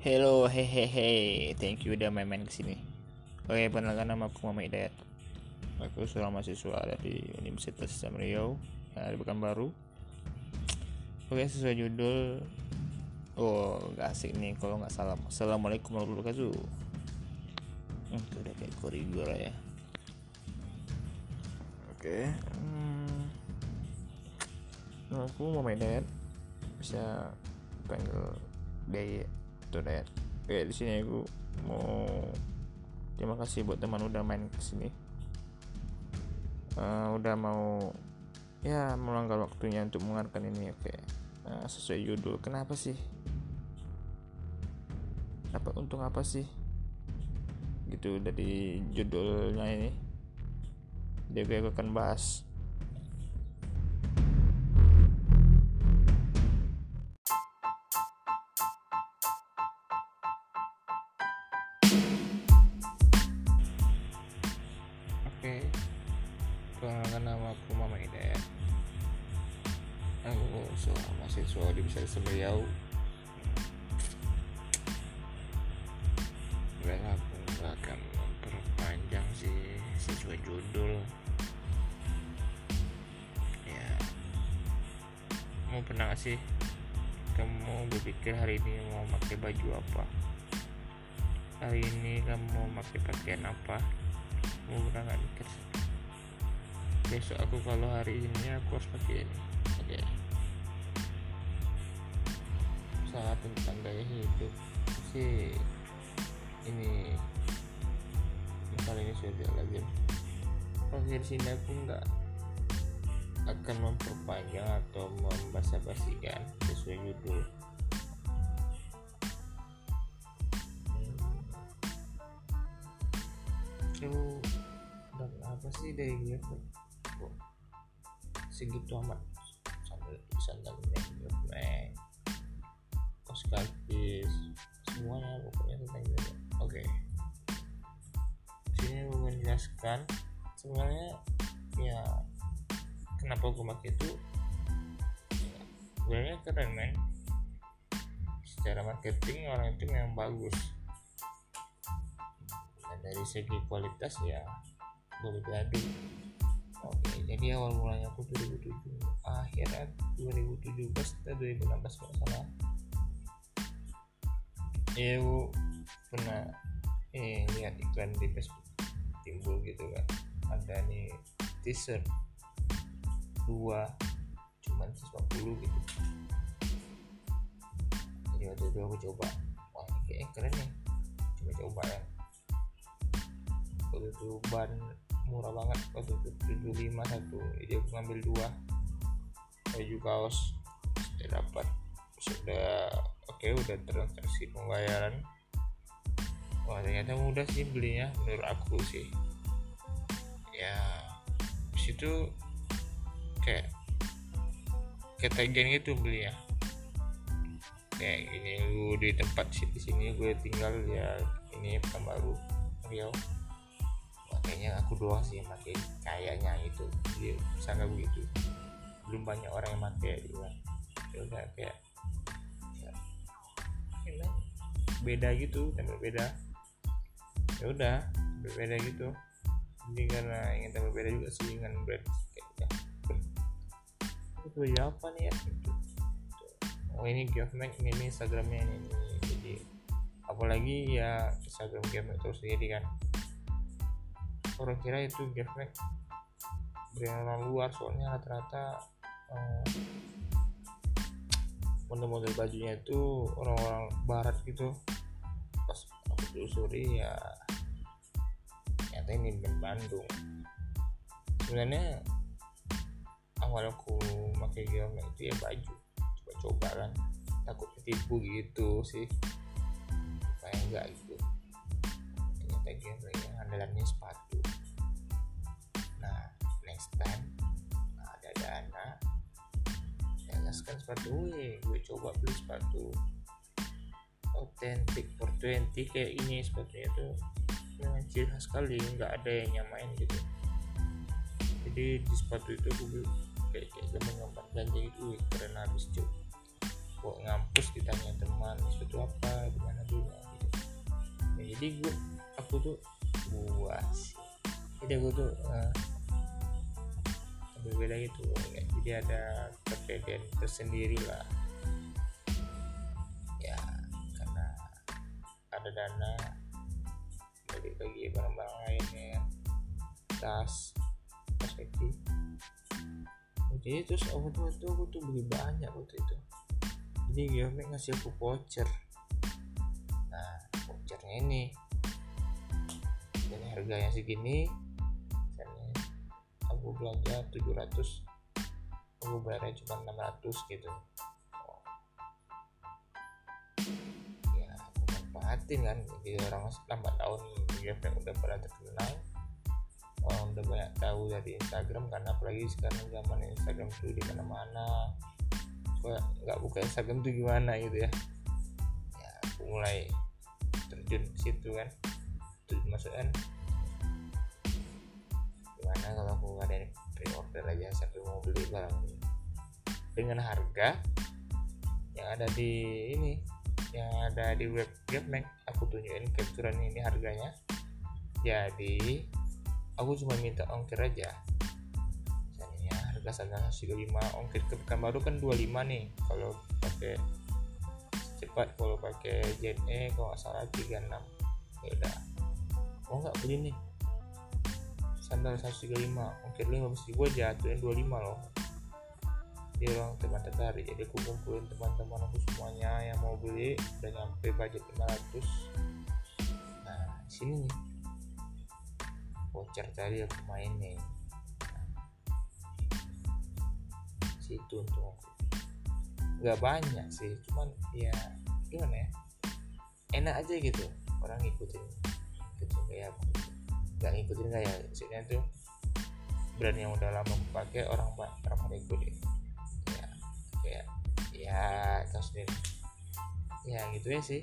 Hello, hehehe, thank you udah main-main ke sini. Oke, perkenalkan nama aku Muhammad Hidayat. Aku seorang mahasiswa dari Universitas Islam Riau yang ada Pekanbaru. Oke, sesuai judul, oh gak asik nih kalau nggak salam. Assalamualaikum warahmatullahi wabarakatuh. Hmm, udah kayak koridor ya. Oke, hmm, nama aku Muhammad Hidayat. Bisa panggil Day Dayat. Oke, di sini aku mau terima kasih buat teman udah main ke sini uh, udah mau ya melanggar waktunya untuk mendengarkan ini oke. Uh, sesuai judul. Kenapa sih? Dapat untung apa sih? Gitu dari judulnya ini. Jadi gue akan bahas Seorang mahasiswa di Besar Riau. Well, aku akan memperpanjang sih sesuai judul. Ya, mau pernah gak sih kamu berpikir hari ini mau pakai baju apa? Hari ini kamu mau pakai pakaian apa? mau pernah nggak mikir besok aku kalau hari ini aku harus pakai ini salah tentang gaya hidup. Sih ini kali ini sudah lagi di sini aku nggak akan memperpanjang atau membasa-basikan sesuai judul. Lu dan apa sih dari gue kok segitu amat? Sambil sandal nek kos kaki semuanya pokoknya tentang itu oke. Sini gue menjelaskan sebenarnya ya kenapa gue pakai itu? Sebenarnya keren men. Secara marketing orang itu memang bagus. Dari segi kualitas ya boleh diadu oke jadi awal mulanya aku 2007 akhiran 2017 atau 2016 kalau salah aku pernah eh lihat iklan di Facebook timbul gitu kan. Ada nih t-shirt dua cuman 140 gitu. Jadi waktu itu aku coba. Wah ini kayaknya keren nih. Coba coba ya. Waktu itu ban murah banget. Waktu itu 75 satu. Jadi aku ngambil dua. Baju kaos sudah dapat. Sudah oke udah transaksi pembayaran. Wah ternyata mudah sih belinya menurut aku sih. Ya situ kayak ketagihan gitu belinya. Kayak ini lu di tempat di sini gue tinggal ya ini baru Riau kayaknya aku doang sih pakai kayaknya itu. Dia sangat begitu. Belum banyak orang yang pakai juga ya udah kayak beda gitu tampil beda. Ya udah berbeda gitu. Jadi karena ingin tampil beda juga sih dengan kayak ya itu baju apa nih ya? Oh ini Geofmax ini, ini Instagramnya ini, ini. Jadi apalagi ya Instagram Geofmax terus jadi kan. Orang kira itu Geofmax brand luar soalnya rata-rata um, model-model bajunya itu orang-orang barat gitu. Pas aku telusuri ya ternyata ini brand Bandung. Sebenarnya awal aku pakai Geofmax itu ya baju coba-coba kan. Takut ketipu gitu sih. Supaya enggak gitu. Ternyata yang andalannya sepatu. Nah next time gaskan sepatu gue gue coba beli sepatu authentic for 20 kayak ini sepatunya tuh dengan ciri khas sekali nggak ada yang nyamain gitu. Jadi di sepatu itu gue kayak kayak gambar-gambar ganja itu keren habis cuy kok ngampus ditanya teman itu apa? Gimana dulu? Gitu. ya, jadi gue aku tuh buah sih. Jadi aku tuh uh, berbeda ya. jadi ada kepedean tersendiri lah. Ya karena ada dana bagi bagi barang-barang lainnya tas perspektif jadi terus waktu itu aku tuh beli banyak waktu itu. Jadi Geomek ngasih aku voucher. Nah vouchernya ini. Dan harganya segini aku belanja 700 aku bayarnya cuma 600 gitu. Ya aku manfaatin kan. Jadi orang lambat tahun Geomek udah pada terkenal. Orang udah banyak tahu dari Instagram karena apalagi sekarang zaman Instagram tuh di mana-mana. Nggak buka Instagram tuh gimana gitu ya. Ya aku mulai terjun ke situ kan. Terjun masukan gimana kalau aku ada pre-order aja sampai mau beli barang ini. Dengan harga yang ada di ini yang ada di web Gapmek aku tunjukin capturean ini harganya. Jadi aku cuma minta ongkir aja. Misalnya harga sana 35 ongkir ke baru kan 25 nih. Kalau pakai cepat kalau pakai JNE kalau nggak salah 36 ya udah. Oh nggak beli nih sandal 135 ongkir 15 ribu aja tuh yang 25 loh. Dia orang teman tertarik jadi aku kumpulin teman-teman aku semuanya yang mau beli udah nyampe budget 500 nah sini nih. Voucher tadi aku mainin situ untuk aku. Nggak banyak sih cuman ya gimana ya? Enak aja gitu orang ngikutin. Ngikutin kayak apa nggak ngikutin kayak maksudnya tuh brand yang udah lama aku pakai orang orang pada ikutin ya kayak ya sendiri ya gitu ya sih.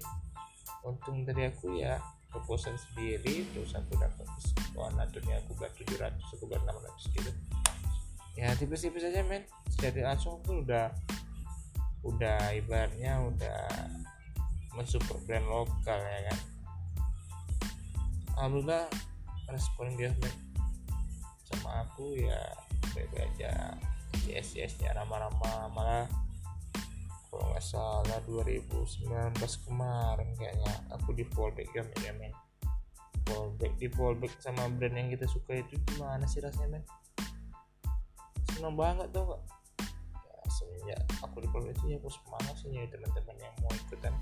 Untung dari aku ya proposal sendiri terus aku dapat diskon akhirnya aku bayar 700 aku bayar 600 gitu. Ya tipis-tipis aja men. Jadi langsung pun udah udah ibaratnya udah mensupport brand lokal ya kan. Alhamdulillah respon dia sama aku ya baik-baik aja. Yes yes nya ramah-ramah. Malah kalau nggak salah 2019 kemarin kayaknya aku di fallback ya men, ya men. Fallback di fallback sama brand yang kita suka itu gimana sih rasanya men? Seneng banget tuh kak ya semenjak aku di fallback itu ya aku semangat sih nyari teman-teman yang mau ikutan.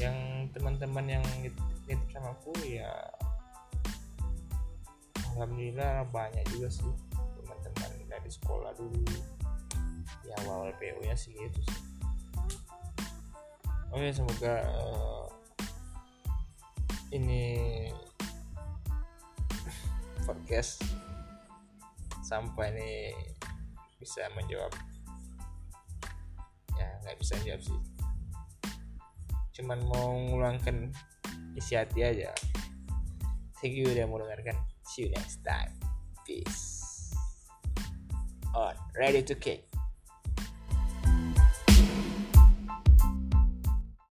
Yang teman-teman yang nitip sama aku ya alhamdulillah banyak juga sih teman-teman dari sekolah dulu. Ya awal PO nya sih gitu sih. Oke oh semoga uh, ini podcast sampai ini bisa menjawab. Ya nggak bisa jawab sih. Cuman mau ngulangkan isi hati aja. Thank you udah mau dengarkan see you next time. Peace. On ready to kick